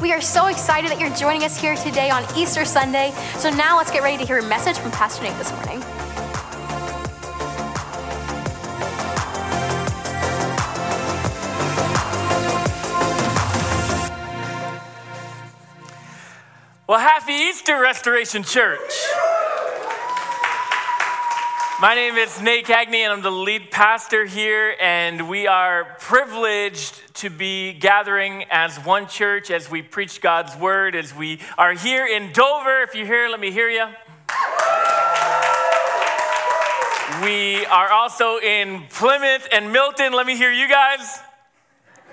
We are so excited that you're joining us here today on Easter Sunday. So now let's get ready to hear a message from Pastor Nate this morning. Well, happy Easter, Restoration Church. My name is Nate Cagney, and I'm the lead pastor here, and we are privileged to be gathering as one church as we preach God's word, as we are here in Dover. If you're here, let me hear you. We are also in Plymouth and Milton. Let me hear you guys.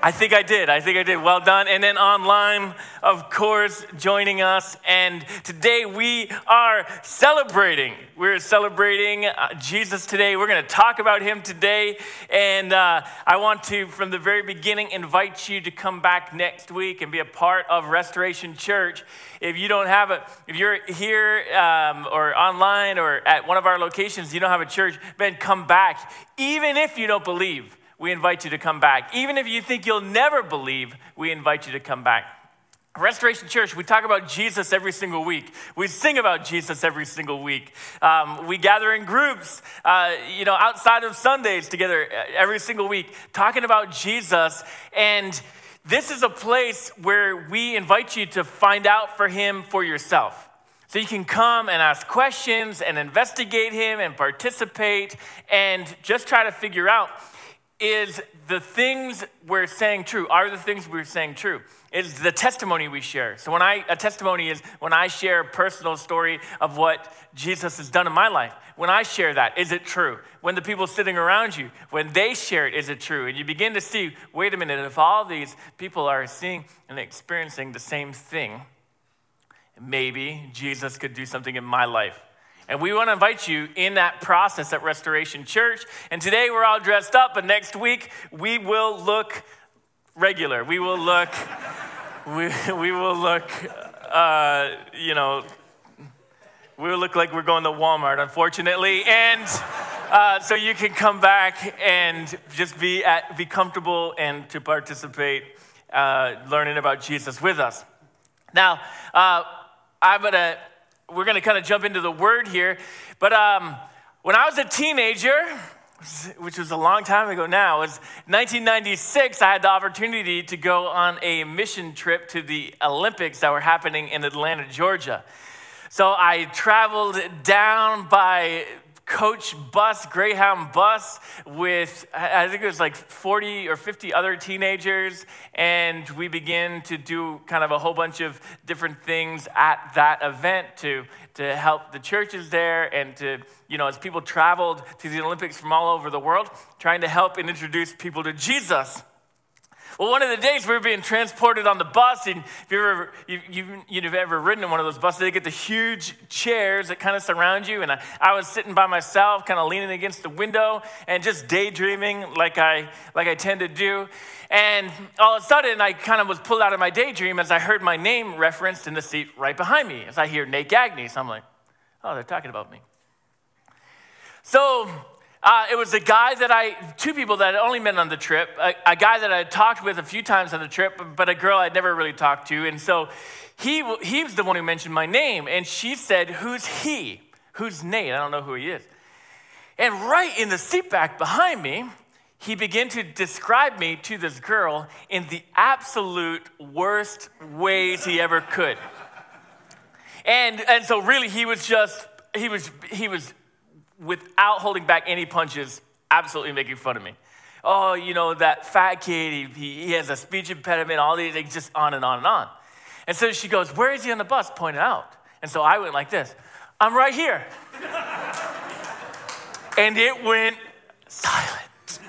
I think I did. I think I did. Well done. And then online, of course, joining us. And today we are celebrating. We're celebrating uh, Jesus today. We're going to talk about him today. And uh, I want to, from the very beginning, invite you to come back next week and be a part of Restoration Church. If you don't have a, if you're here um, or online or at one of our locations, you don't have a church, then come back, even if you don't believe we invite you to come back. Even if you think you'll never believe, we invite you to come back. Restoration Church, we talk about Jesus every single week. We sing about Jesus every single week. Um, we gather in groups, uh, you know, outside of Sundays together uh, every single week, talking about Jesus. And this is a place where we invite you to find out for Him for yourself. So you can come and ask questions and investigate Him and participate and just try to figure out is the things we're saying true? Are the things we're saying true? Is the testimony we share. So when I a testimony is when I share a personal story of what Jesus has done in my life. When I share that, is it true? When the people sitting around you, when they share it, is it true? And you begin to see, wait a minute, if all these people are seeing and experiencing the same thing, maybe Jesus could do something in my life. And we want to invite you in that process at Restoration Church. And today we're all dressed up, but next week we will look regular. We will look, we, we will look, uh, you know, we will look like we're going to Walmart, unfortunately. And uh, so you can come back and just be, at, be comfortable and to participate, uh, learning about Jesus with us. Now, uh, I'm going to we're going to kind of jump into the word here. But um, when I was a teenager, which was a long time ago now, was 1996, I had the opportunity to go on a mission trip to the Olympics that were happening in Atlanta, Georgia. So I traveled down by coach bus, Greyhound bus, with I think it was like 40 or 50 other teenagers. And we began to do kind of a whole bunch of different things at that event to, to help the churches there and to, you know, as people traveled to the Olympics from all over the world, trying to help and introduce people to Jesus. Well, one of the days we were being transported on the bus, and if you've ever, you, you, you've ever ridden in one of those buses, they get the huge chairs that kind of surround you. And I, I was sitting by myself, kind of leaning against the window and just daydreaming like I, like I tend to do. And all of a sudden, I kind of was pulled out of my daydream as I heard my name referenced in the seat right behind me. As I hear Nate Gagney, so I'm like, oh, they're talking about me. So uh, it was a guy that I, two people that I only met on the trip, a, a, guy that I had talked with a few times on the trip, but a girl I'd never really talked to. And so he, he was the one who mentioned my name. And she said, Who's he? Who's Nate? I don't know who he is. And right in the seat back behind me, he began to describe me to this girl in the absolute worst ways he ever could. And, and so really he was just, he was, he was without holding back any punches, absolutely making fun of me. Oh, you know, that fat kid, he, he has a speech impediment, all these things, just on and on and on. And so she goes, Where is he on the bus? Pointed out. And so I went like this I'm right here. and it went silent.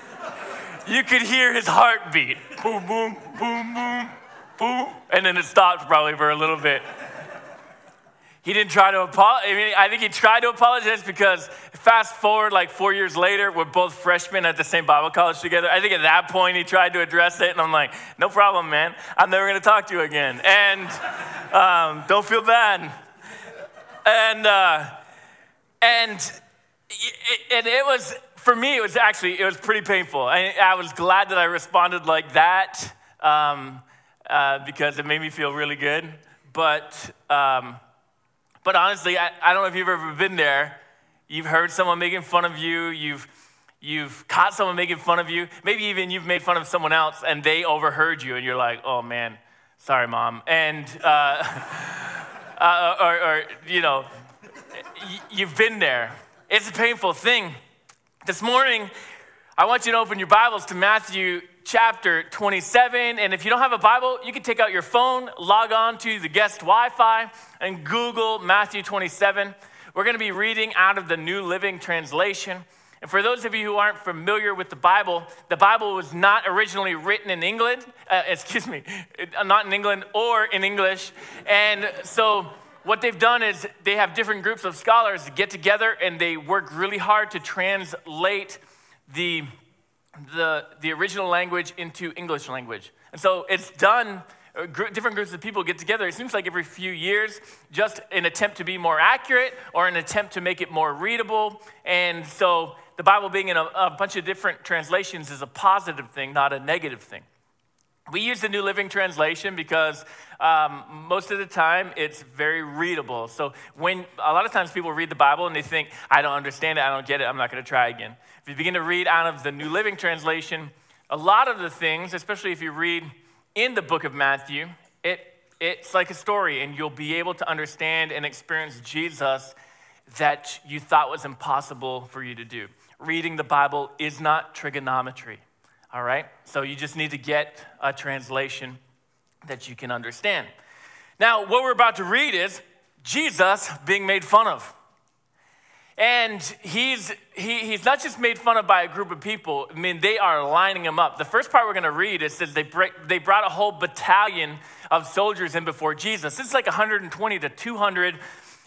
You could hear his heartbeat boom, boom, boom, boom, boom. And then it stopped probably for a little bit. He didn't try to apologize. I mean, I think he tried to apologize because fast forward like four years later, we're both freshmen at the same Bible college together. I think at that point he tried to address it, and I'm like, no problem, man. I'm never going to talk to you again. And um, don't feel bad. And, uh, and, and it was, for me, it was actually, it was pretty painful. I, I was glad that I responded like that. Um, uh, because it made me feel really good. But, um, but honestly, I, I don't know if you've ever been there. You've heard someone making fun of you, you've, you've caught someone making fun of you. Maybe even you've made fun of someone else and they overheard you, and you're like, oh man, sorry, mom. And, uh, uh, or, or, you know, you've been there. It's a painful thing. This morning, I want you to open your Bibles to Matthew chapter 27. And if you don't have a Bible, you can take out your phone, log on to the guest Wi Fi, and Google Matthew 27. We're going to be reading out of the New Living Translation. And for those of you who aren't familiar with the Bible, the Bible was not originally written in England, uh, excuse me, not in England or in English. And so what they've done is they have different groups of scholars get together and they work really hard to translate the the, the original language into English language. And so it's done, uh, different groups of people get together, it seems like every few years, just an attempt to be more accurate or an attempt to make it more readable. And so the Bible being in a, a bunch of different translations is a positive thing, not a negative thing. We use the New Living Translation because um, most of the time it's very readable. So when a lot of times people read the Bible and they think, I don't understand it, I don't get it, I'm not going to try again. If you begin to read out of the New Living Translation, a lot of the things, especially if you read in the book of Matthew, it, it's like a story, and you'll be able to understand and experience Jesus that you thought was impossible for you to do. Reading the Bible is not trigonometry, all right? So you just need to get a translation that you can understand. Now, what we're about to read is Jesus being made fun of. And he's, he, he's not just made fun of by a group of people, I mean, they are lining him up. The first part we're going to read, it says they, break, they brought a whole battalion of soldiers in before Jesus. It's like 120 to 200,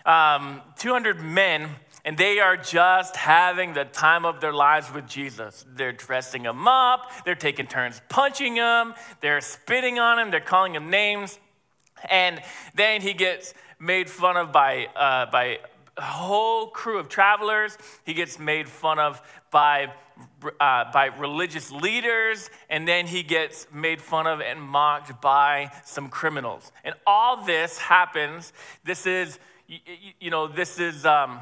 um, 200 men, and they are just having the time of their lives with Jesus. They're dressing him up, they're taking turns punching him, they're spitting on him, they're calling him names. And then he gets made fun of by, uh, by whole crew of travelers. He gets made fun of by, uh, by religious leaders, and then he gets made fun of and mocked by some criminals. And all this happens. This is, you, you know, this is um,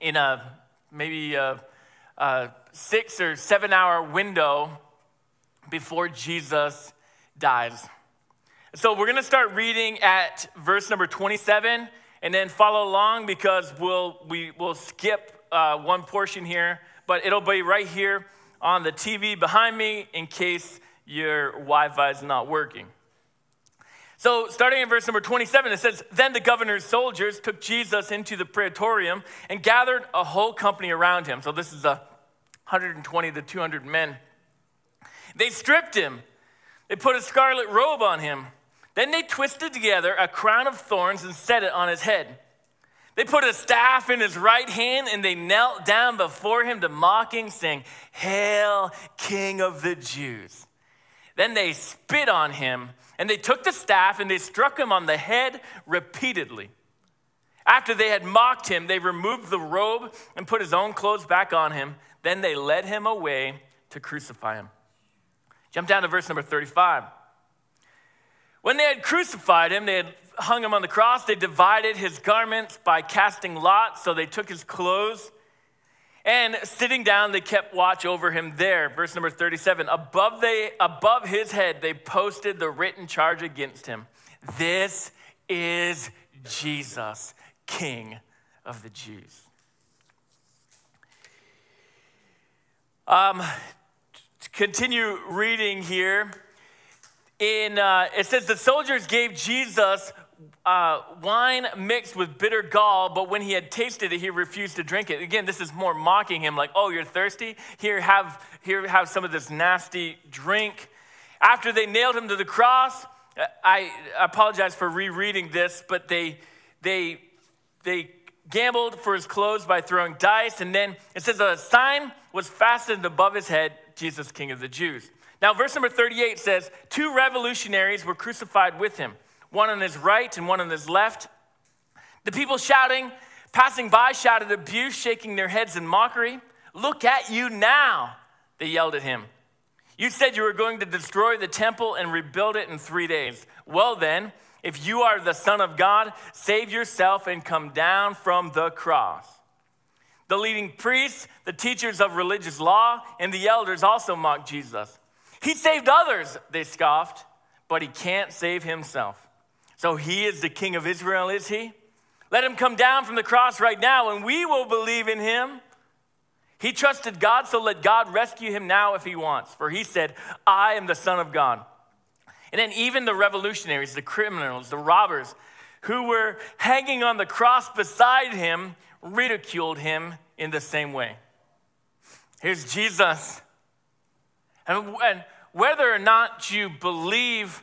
in a maybe a, a six or seven hour window before Jesus dies. So we're going to start reading at verse number 27 and then follow along because we'll, we, will skip uh, one portion here, but it'll be right here on the TV behind me in case your Wi Fi is not working. So, starting in verse number 27, it says, Then the governor's soldiers took Jesus into the praetorium and gathered a whole company around him. So, this is a 120 to 200 men. They stripped him, they put a scarlet robe on him then they twisted together a crown of thorns and set it on his head. They put a staff in his right hand and they knelt down before him to mock him, saying, Hail, King of the Jews. Then they spit on him and they took the staff and they struck him on the head repeatedly. After they had mocked him, they removed the robe and put his own clothes back on him. Then they led him away to crucify him. Jump down to verse number 35. When they had crucified him, they had hung him on the cross, they divided his garments by casting lots. So they took his clothes and sitting down, they kept watch over him there. Verse number 37 above, they, above his head, they posted the written charge against him This is Jesus, King of the Jews. Um, continue reading here, in, uh, it says the soldiers gave Jesus uh, wine mixed with bitter gall, but when he had tasted it, he refused to drink it. Again, this is more mocking him, like, "Oh, you're thirsty? Here, have here, have some of this nasty drink." After they nailed him to the cross, I apologize for rereading this, but they they they gambled for his clothes by throwing dice, and then it says a sign was fastened above his head: Jesus, King of the Jews. Now, verse number 38 says, Two revolutionaries were crucified with him, one on his right and one on his left. The people shouting, passing by, shouted abuse, shaking their heads in mockery. Look at you now, they yelled at him. You said you were going to destroy the temple and rebuild it in three days. Well, then, if you are the Son of God, save yourself and come down from the cross. The leading priests, the teachers of religious law, and the elders also mocked Jesus. He saved others, they scoffed, but he can't save himself. So he is the king of Israel, is he? Let him come down from the cross right now, and we will believe in him. He trusted God, so let God rescue him now if he wants. For he said, I am the Son of God. And then even the revolutionaries, the criminals, the robbers who were hanging on the cross beside him ridiculed him in the same way. Here's Jesus. And, whether or not you believe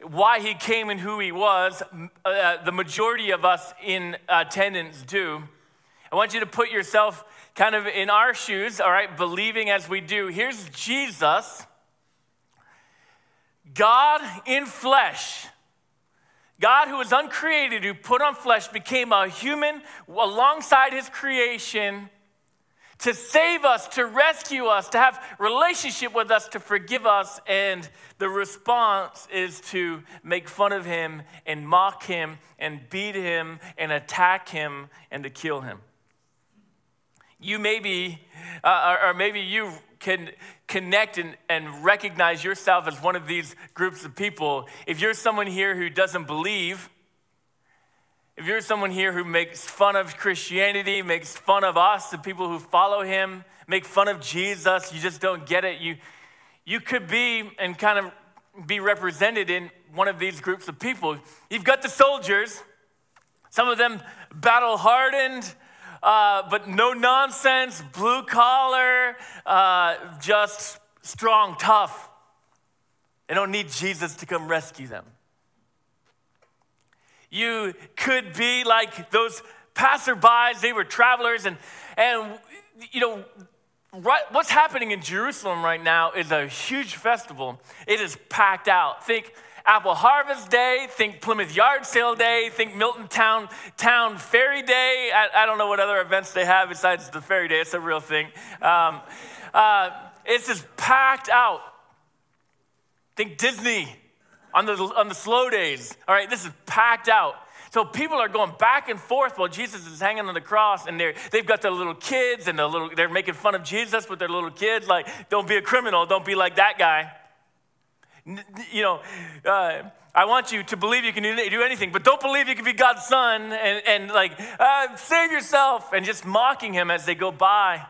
why he came and who he was, uh, the majority of us in attendance do. I want you to put yourself kind of in our shoes, all right, believing as we do. Here's Jesus, God in flesh. God, who was uncreated, who put on flesh, became a human alongside his creation to save us, to rescue us, to have relationship with us, to forgive us. And the response is to make fun of him and mock him and beat him and attack him and to kill him. You maybe, uh, or, or maybe you can connect and, and recognize yourself as one of these groups of people. If you're someone here who doesn't believe, if you're someone here who makes fun of Christianity, makes fun of us, the people who follow him, make fun of Jesus, you just don't get it, you, you could be and kind of be represented in one of these groups of people. You've got the soldiers, some of them battle hardened, uh, but no nonsense, blue collar, uh, just strong, tough. They don't need Jesus to come rescue them. You could be like those passerbys, they were travelers, and, and you know, right, what's happening in Jerusalem right now is a huge festival. It is packed out. Think Apple Harvest Day, think Plymouth Yard Sale Day, think Milton Town, Town Ferry Day. I, I don't know what other events they have besides the Ferry Day, it's a real thing. Um, uh, it's just packed out. Think Disney on the, on the slow days. All right, this is packed out. So people are going back and forth while Jesus is hanging on the cross, and they're, they've got their little kids, and the little, they're making fun of Jesus with their little kids, like, don't be a criminal, don't be like that guy. You know, uh, I want you to believe you can do anything, but don't believe you can be God's son, and, and like, uh, save yourself, and just mocking him as they go by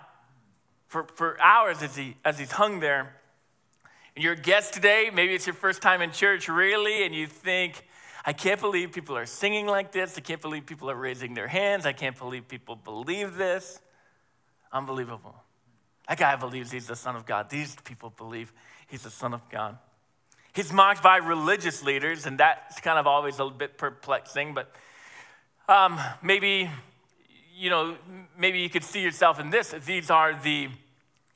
for, for hours as, he, as he's hung there. You're a guest today, maybe it's your first time in church, really, and you think, I can't believe people are singing like this. I can't believe people are raising their hands. I can't believe people believe this. Unbelievable. That guy believes he's the Son of God. These people believe he's the Son of God. He's mocked by religious leaders, and that's kind of always a bit perplexing, but um, maybe, you know, maybe you could see yourself in this. These are the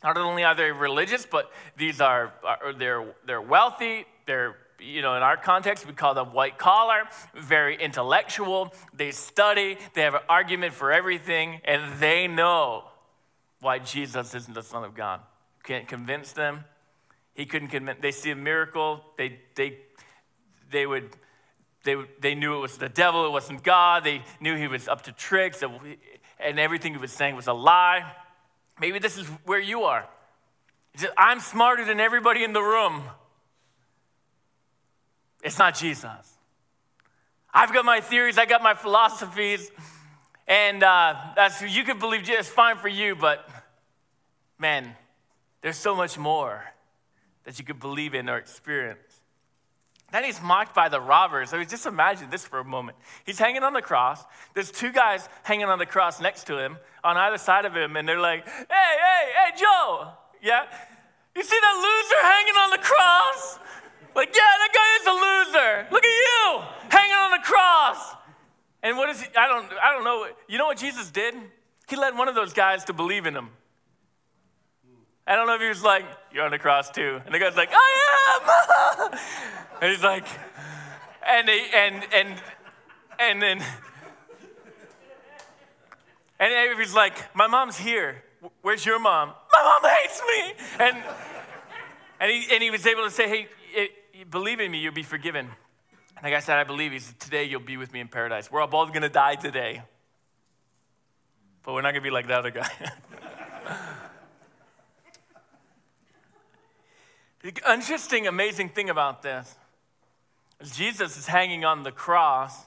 not only are they religious, but these are, are they're, they're wealthy, they're you know, in our context, we call them white collar, very intellectual. They study, they have an argument for everything, and they know why Jesus isn't the Son of God. Can't convince them. He couldn't convince. They see a miracle. They they they would they they knew it was the devil. It wasn't God. They knew he was up to tricks, and everything he was saying was a lie. Maybe this is where you are. I'm smarter than everybody in the room. It's not Jesus. I've got my theories, I got my philosophies, and uh, that's you can believe just fine for you, but man, there's so much more that you could believe in or experience. Then he's mocked by the robbers. I mean, just imagine this for a moment. He's hanging on the cross. There's two guys hanging on the cross next to him, on either side of him, and they're like, hey, hey, hey, Joe. Yeah? You see that loser hanging on the cross? Like, yeah, that guy is a loser. Look at you hanging on the cross. And what is he? I don't, I don't know. You know what Jesus did? He led one of those guys to believe in him. I don't know if he was like, You're on the cross too. And the guy's like, I am. and he's like, and he, and and and then and he's like, My mom's here. Where's your mom? My mom hates me. And And he, and he was able to say, hey, believe in me, you'll be forgiven. And the guy said, I believe. He said, today you'll be with me in paradise. We're all both going to die today. But we're not going to be like the other guy. the interesting, amazing thing about this is Jesus is hanging on the cross,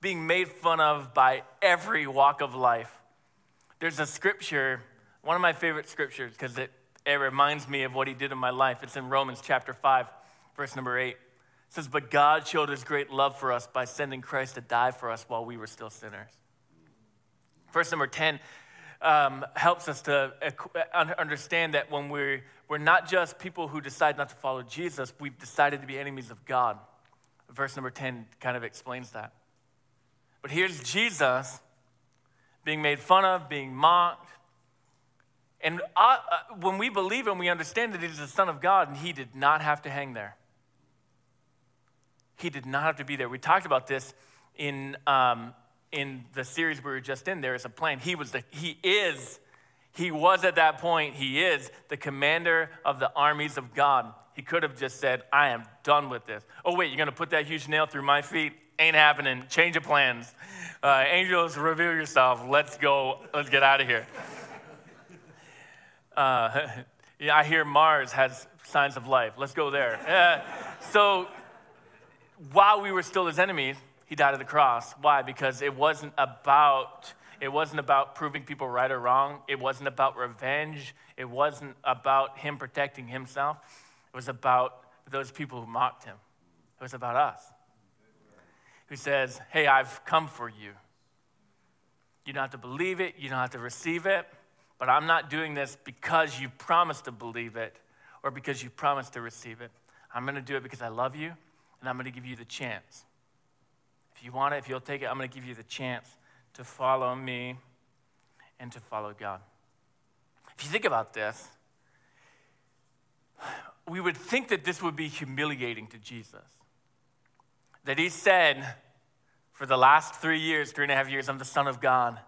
being made fun of by every walk of life. There's a scripture, one of my favorite scriptures, because it, it reminds me of what he did in my life. It's in Romans chapter 5, verse number 8. It says, But God showed his great love for us by sending Christ to die for us while we were still sinners. Verse number 10 um, helps us to understand that when we're, we're not just people who decide not to follow Jesus, we've decided to be enemies of God. Verse number 10 kind of explains that. But here's Jesus being made fun of, being mocked. And uh, uh, when we believe and we understand that he's the Son of God, and he did not have to hang there. He did not have to be there. We talked about this in, um, in the series we were just in. There is a plan. He was the, he is, he was at that point, he is the commander of the armies of God. He could have just said, I am done with this. Oh, wait, you're going to put that huge nail through my feet? Ain't happening. Change of plans. Uh, angels, reveal yourself. Let's go. Let's get out of here. Uh, yeah, I hear Mars has signs of life. Let's go there. Uh, so while we were still his enemies, he died on the cross. Why? Because it wasn't about it wasn't about proving people right or wrong. It wasn't about revenge. It wasn't about him protecting himself. It was about those people who mocked him. It was about us. Who says, Hey, I've come for you. You don't have to believe it, you don't have to receive it, but I'm not doing this because you promised to believe it or because you promised to receive it. I'm going to do it because I love you and I'm going to give you the chance. You want it, if you'll take it, I'm going to give you the chance to follow me and to follow God. If you think about this, we would think that this would be humiliating to Jesus. That he said, for the last three years, three and a half years, I'm the Son of God.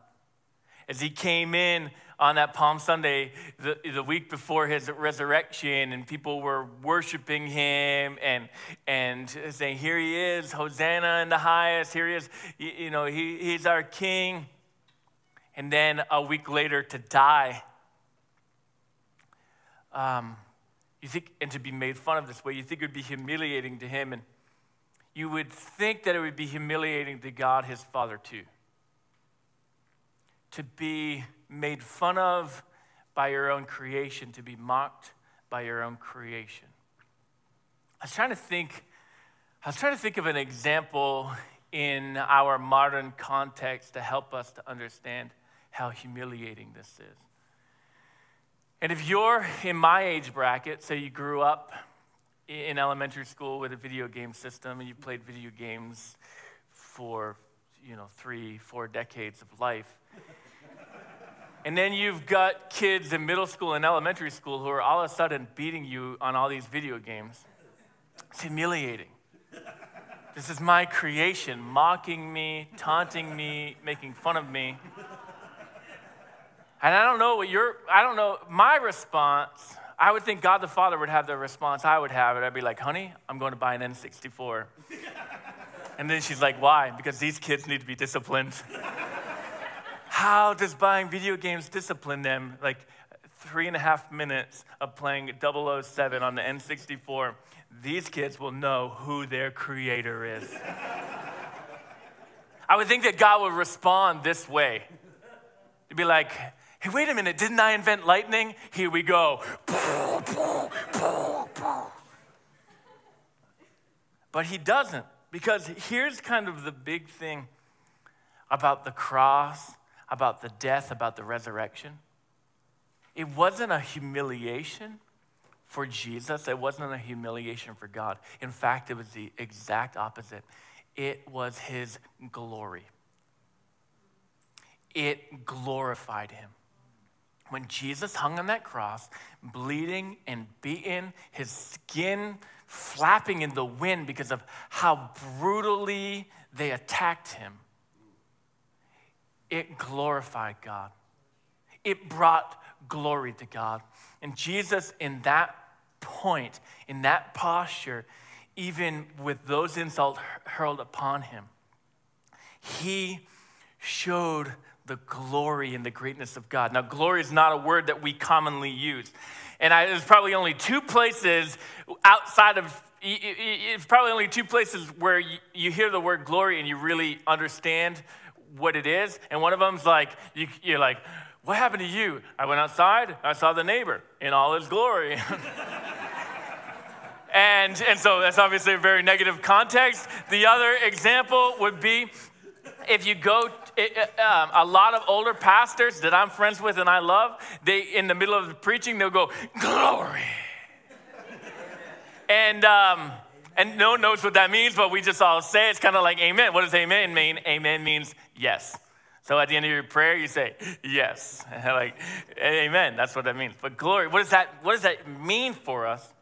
As he came in on that Palm Sunday, the, the week before his resurrection, and people were worshiping him and, and saying, Here he is, Hosanna in the highest, here he is, you, you know, he, he's our king. And then a week later to die. Um, you think, and to be made fun of this way, you think it would be humiliating to him. And you would think that it would be humiliating to God, his Father, too. To be made fun of by your own creation, to be mocked by your own creation. I was trying to think, I was trying to think of an example in our modern context to help us to understand how humiliating this is. And if you're in my age bracket, say you grew up in elementary school with a video game system and you played video games for, you know, three, four decades of life. And then you've got kids in middle school and elementary school who are all of a sudden beating you on all these video games. It's humiliating. This is my creation, mocking me, taunting me, making fun of me. And I don't know what your, I don't know, my response, I would think God the Father would have the response I would have. And I'd be like, honey, I'm going to buy an N64. and then she's like, why? Because these kids need to be disciplined. How does buying video games discipline them? Like three and a half minutes of playing 007 on the N64, these kids will know who their creator is. I would think that God would respond this way. He'd be like, Hey, wait a minute, didn't I invent lightning? Here we go. But he doesn't, because here's kind of the big thing about the cross, about the death, about the resurrection. It wasn't a humiliation for Jesus, it wasn't a humiliation for God. In fact, it was the exact opposite. It was his glory, it glorified him. When Jesus hung on that cross, bleeding and beaten, his skin flapping in the wind because of how brutally they attacked him, it glorified God. It brought glory to God. And Jesus, in that point, in that posture, even with those insults hurled upon him, he showed the glory and the greatness of God. Now, glory is not a word that we commonly use. And I, there's probably only two places outside of, it's probably only two places where you, you hear the word glory and you really understand what it is. And one of them's like, you, you're like, what happened to you? I went outside, I saw the neighbor in all his glory. and, and so that's obviously a very negative context. The other example would be if you go, it, um, a lot of older pastors that I'm friends with and I love, they in the middle of the preaching they'll go glory, and um, and no one knows what that means, but we just all say it's kind of like amen. What does amen mean? Amen means yes. So at the end of your prayer, you say yes, like amen. That's what that means. But glory, what does that what does that mean for us?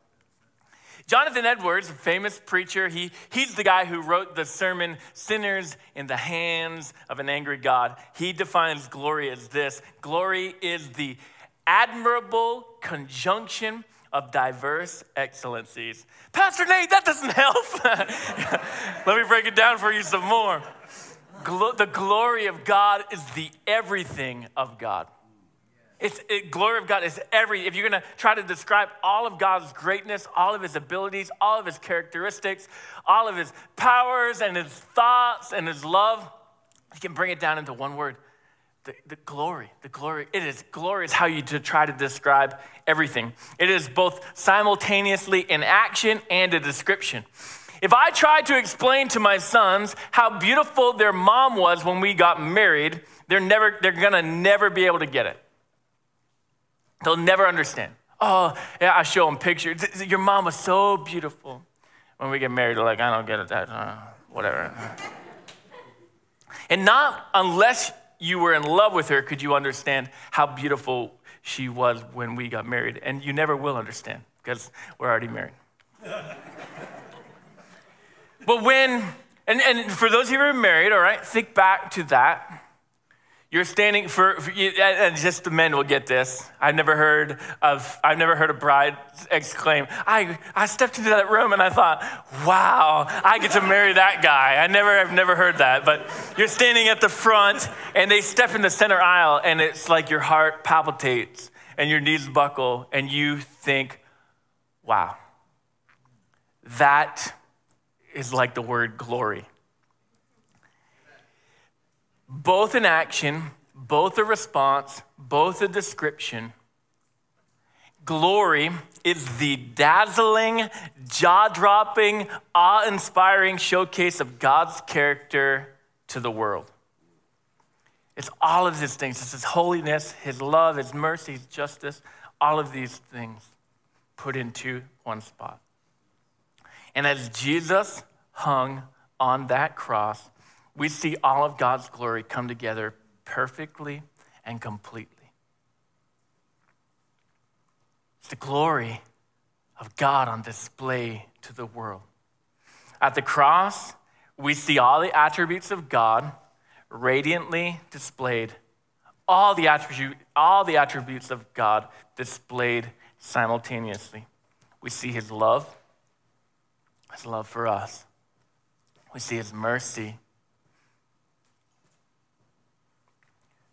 Jonathan Edwards, a famous preacher, he, he's the guy who wrote the sermon, Sinners in the Hands of an Angry God. He defines glory as this glory is the admirable conjunction of diverse excellencies. Pastor Nate, that doesn't help. Let me break it down for you some more. Glo- the glory of God is the everything of God. It's it, glory of God is every. If you're gonna try to describe all of God's greatness, all of His abilities, all of His characteristics, all of His powers and His thoughts and His love, you can bring it down into one word: the, the glory. The glory. It is glorious how you to try to describe everything. It is both simultaneously an action and a description. If I try to explain to my sons how beautiful their mom was when we got married, they're never they're gonna never be able to get it. They'll never understand. Oh, yeah, I show them pictures. Your mom was so beautiful. When we get married, they're like, I don't get it, that, uh, whatever. and not unless you were in love with her could you understand how beautiful she was when we got married. And you never will understand because we're already married. but when, and, and for those of you who are married, all right, think back to that. You're standing for, for and uh, uh, just the men will get this. I've never heard of, I've never heard a bride exclaim, I, I stepped into that room and I thought, wow, I get to marry that guy. I never, I've never heard that. But you're standing at the front and they step in the center aisle and it's like your heart palpitates and your knees buckle and you think, wow, that is like the word glory both an action, both a response, both a description. Glory is the dazzling, jaw dropping, awe inspiring showcase of God's character to the world. It's all of these things. It's His holiness, His love, His mercy, His justice, all of these things put into one spot. And as Jesus hung on that cross, we see all of God's glory come together perfectly and completely. It's the glory of God on display to the world. At the cross, we see all the attributes of God radiantly displayed, all the, attribute, all the attributes of God displayed simultaneously. We see his love, his love for us. We see his mercy,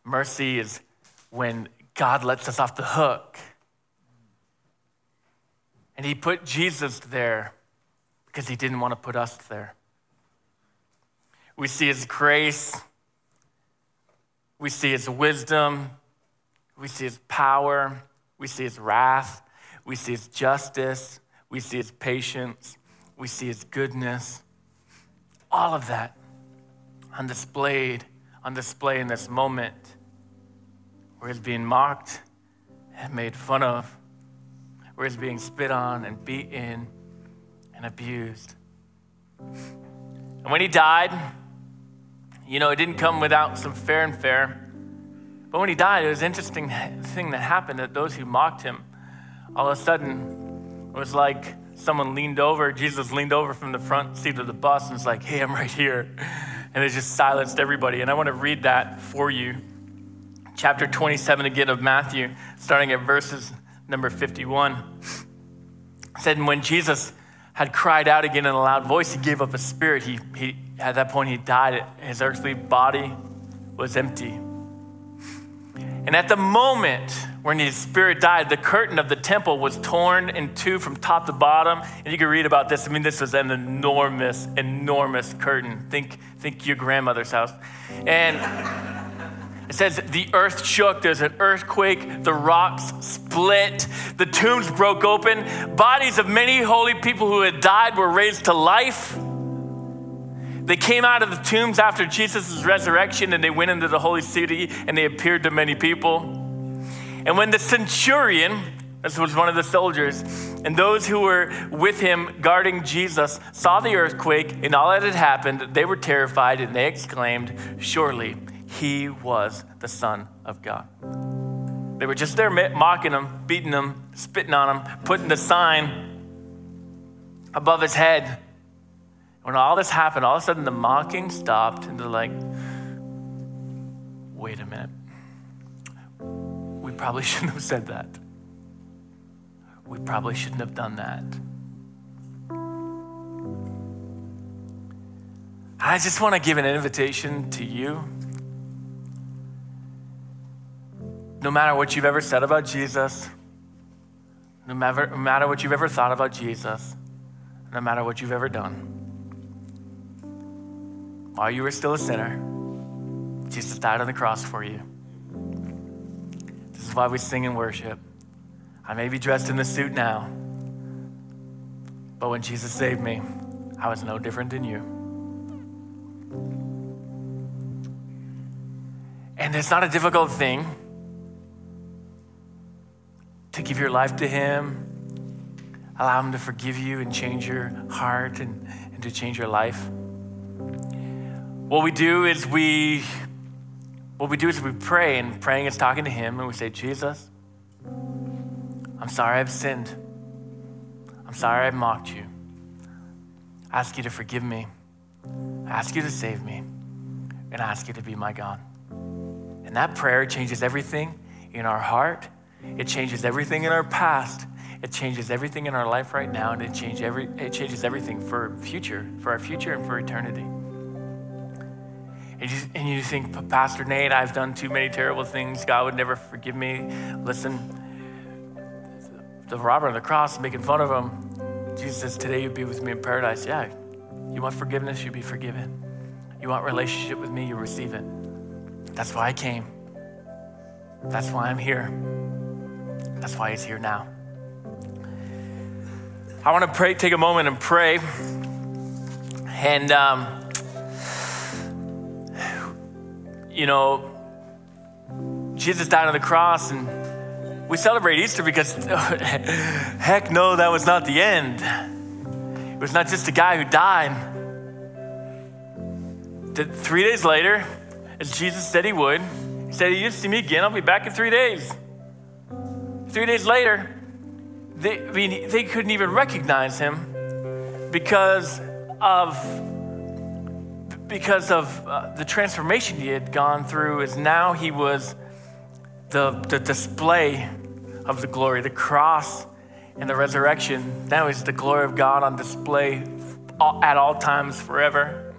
Mercy is when God lets us off the hook. And He put Jesus there because He didn't want to put us there. We see His grace, we see His wisdom, we see His power, we see His wrath, we see His justice, we see His patience, we see His goodness. All of that on displayed on display in this moment where he's being mocked and made fun of, where he's being spit on and beaten and abused. And when he died, you know, it didn't come without some fair and fair. But when he died, it was an interesting thing that happened that those who mocked him, all of a sudden, it was like someone leaned over, Jesus leaned over from the front seat of the bus and was like, hey, I'm right here and it just silenced everybody. And I want to read that for you. Chapter 27 again of Matthew, starting at verses number 51. said when Jesus had cried out again in a loud voice, he gave up his spirit. He, he, at that point, he died. His earthly body was empty. And at the moment when his spirit died, the curtain of the temple was torn in two from top to bottom. And you can read about this. I mean, this was an enormous, enormous curtain. Think, think your grandmother's house. And it says the earth shook, there's an earthquake, the rocks split, the tombs broke open, bodies of many holy people who had died were raised to life. They came out of the tombs after Jesus' resurrection and they went into the holy city and they appeared to many people. And when the centurion, this was one of the soldiers, and those who were with him guarding Jesus saw the earthquake and all that had happened, they were terrified and they exclaimed, Surely he was the Son of God. They were just there mocking him, beating him, spitting on him, putting the sign above his head. When all this happened, all of a sudden the mocking stopped and they're like, wait a minute. We probably shouldn't have said that. We probably shouldn't have done that. I just want to give an invitation to you. No matter what you've ever said about Jesus, no matter, no matter what you've ever thought about Jesus, no matter what you've ever done, while you were still a sinner, Jesus died on the cross for you. This is why we sing and worship. I may be dressed in the suit now, but when Jesus saved me, I was no different than you. And it's not a difficult thing to give your life to Him, allow Him to forgive you and change your heart and, and to change your life. What we do is we what we do is we pray, and praying is talking to Him, and we say, Jesus, I'm sorry I've sinned. I'm sorry I've mocked you. I ask you to forgive me. I ask you to save me. And I ask you to be my God. And that prayer changes everything in our heart. It changes everything in our past. It changes everything in our life right now, and it, change every, it changes everything for future, for our future and for eternity. And you, think, Pastor Nate, I've done too many terrible things. God would never forgive me. Listen, the robber on the cross making fun of him. Jesus says, Today you'll be with me in paradise. Yeah. You want forgiveness, you be forgiven. You want relationship with me, you receive it. That's why I came. That's why I'm here. That's why he's here now. I want to pray, take a moment and pray. And um, you know, Jesus died on the cross and we celebrate Easter because, heck no, that was not the end. It was not just a guy who died. That three days later, as Jesus said he would, he said, You see me again, I'll be back in three days. Three days later, they, I mean, they couldn't even recognize him because of because of uh, the transformation he had gone through is now he was the, the display of the glory the cross and the resurrection. Now is the glory of god on display at all times forever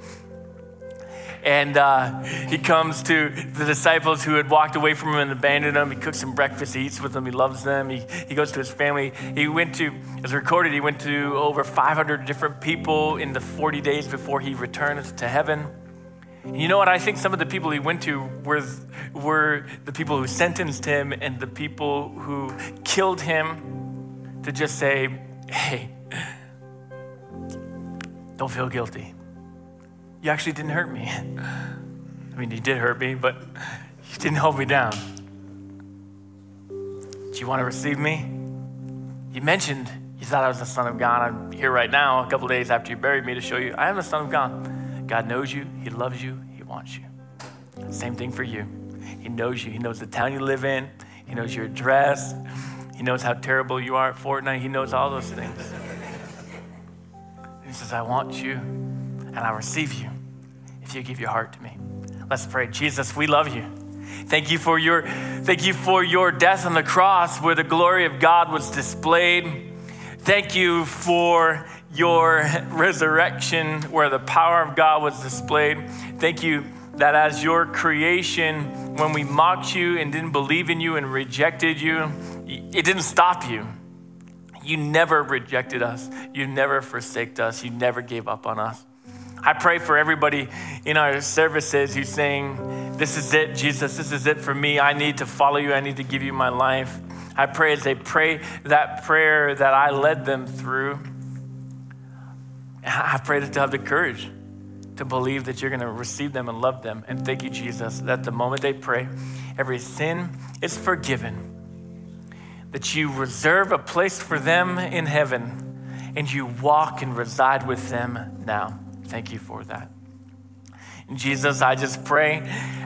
and uh, he comes to the disciples who had walked away from him and abandoned him. He cooks them breakfast, he eats with them, he loves them. He, he goes to his family. He went to, as recorded, he went to over 500 different people in the 40 days before he returned to heaven. You know what? I think some of the people he went to were, were the people who sentenced him and the people who killed him to just say, hey, don't feel guilty. You actually didn't hurt me. I mean, you did hurt me, but you didn't hold me down. Do you want to receive me? You mentioned you thought I was the Son of God. I'm here right now, a couple days after you buried me, to show you I am the Son of God. God knows you, He loves you, He wants you. Same thing for you. He knows you, He knows the town you live in, He knows your address, He knows how terrible you are at Fortnite, He knows all those things. He says, I want you and I receive you you give your heart to me. Let's pray. Jesus, we love you. Thank you for your thank you for your death on the cross where the glory of God was displayed. Thank you for your resurrection where the power of God was displayed. Thank you that as your creation, when we mocked you and didn't believe in you and rejected you, it didn't stop you. You never rejected us. You never forsaked us. You never gave up on us. I pray for everybody in our services who's saying, This is it, Jesus. This is it for me. I need to follow you. I need to give you my life. I pray as they pray that prayer that I led them through. I pray that they'll have the courage to believe that you're going to receive them and love them. And thank you, Jesus, that the moment they pray, every sin is forgiven, that you reserve a place for them in heaven, and you walk and reside with them now. Thank you for that. Jesus, I just pray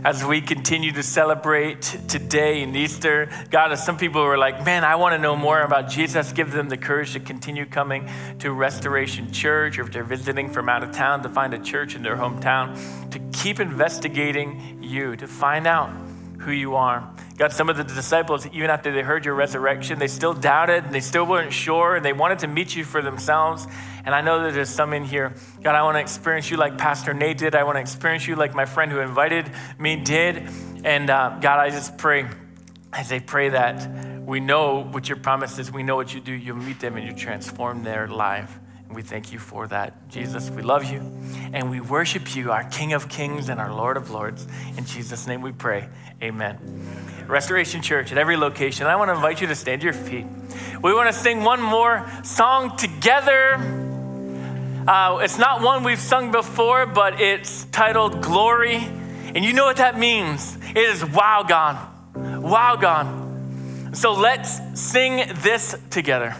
as we continue to celebrate today in Easter, God, as some people were like, man, I want to know more about Jesus, give them the courage to continue coming to Restoration Church, or if they're visiting from out of town, to find a church in their hometown, to keep investigating you, to find out who you are. God, some of the disciples, even after they heard your resurrection, they still doubted and they still weren't sure and they wanted to meet you for themselves. And I know that there's some in here. God, I want to experience you like Pastor Nate did. I want to experience you like my friend who invited me did. And uh, God, I just pray as they pray that we know what your promise is, we know what you do. You'll meet them and you transform their life. And we thank you for that. Jesus, we love you and we worship you, our King of Kings and our Lord of Lords. In Jesus' name we pray. Amen. Restoration Church at every location. I want to invite you to stand to your feet. We want to sing one more song together. Uh, it's not one we've sung before, but it's titled Glory. And you know what that means? It is wow, gone. Wow, gone. So let's sing this together.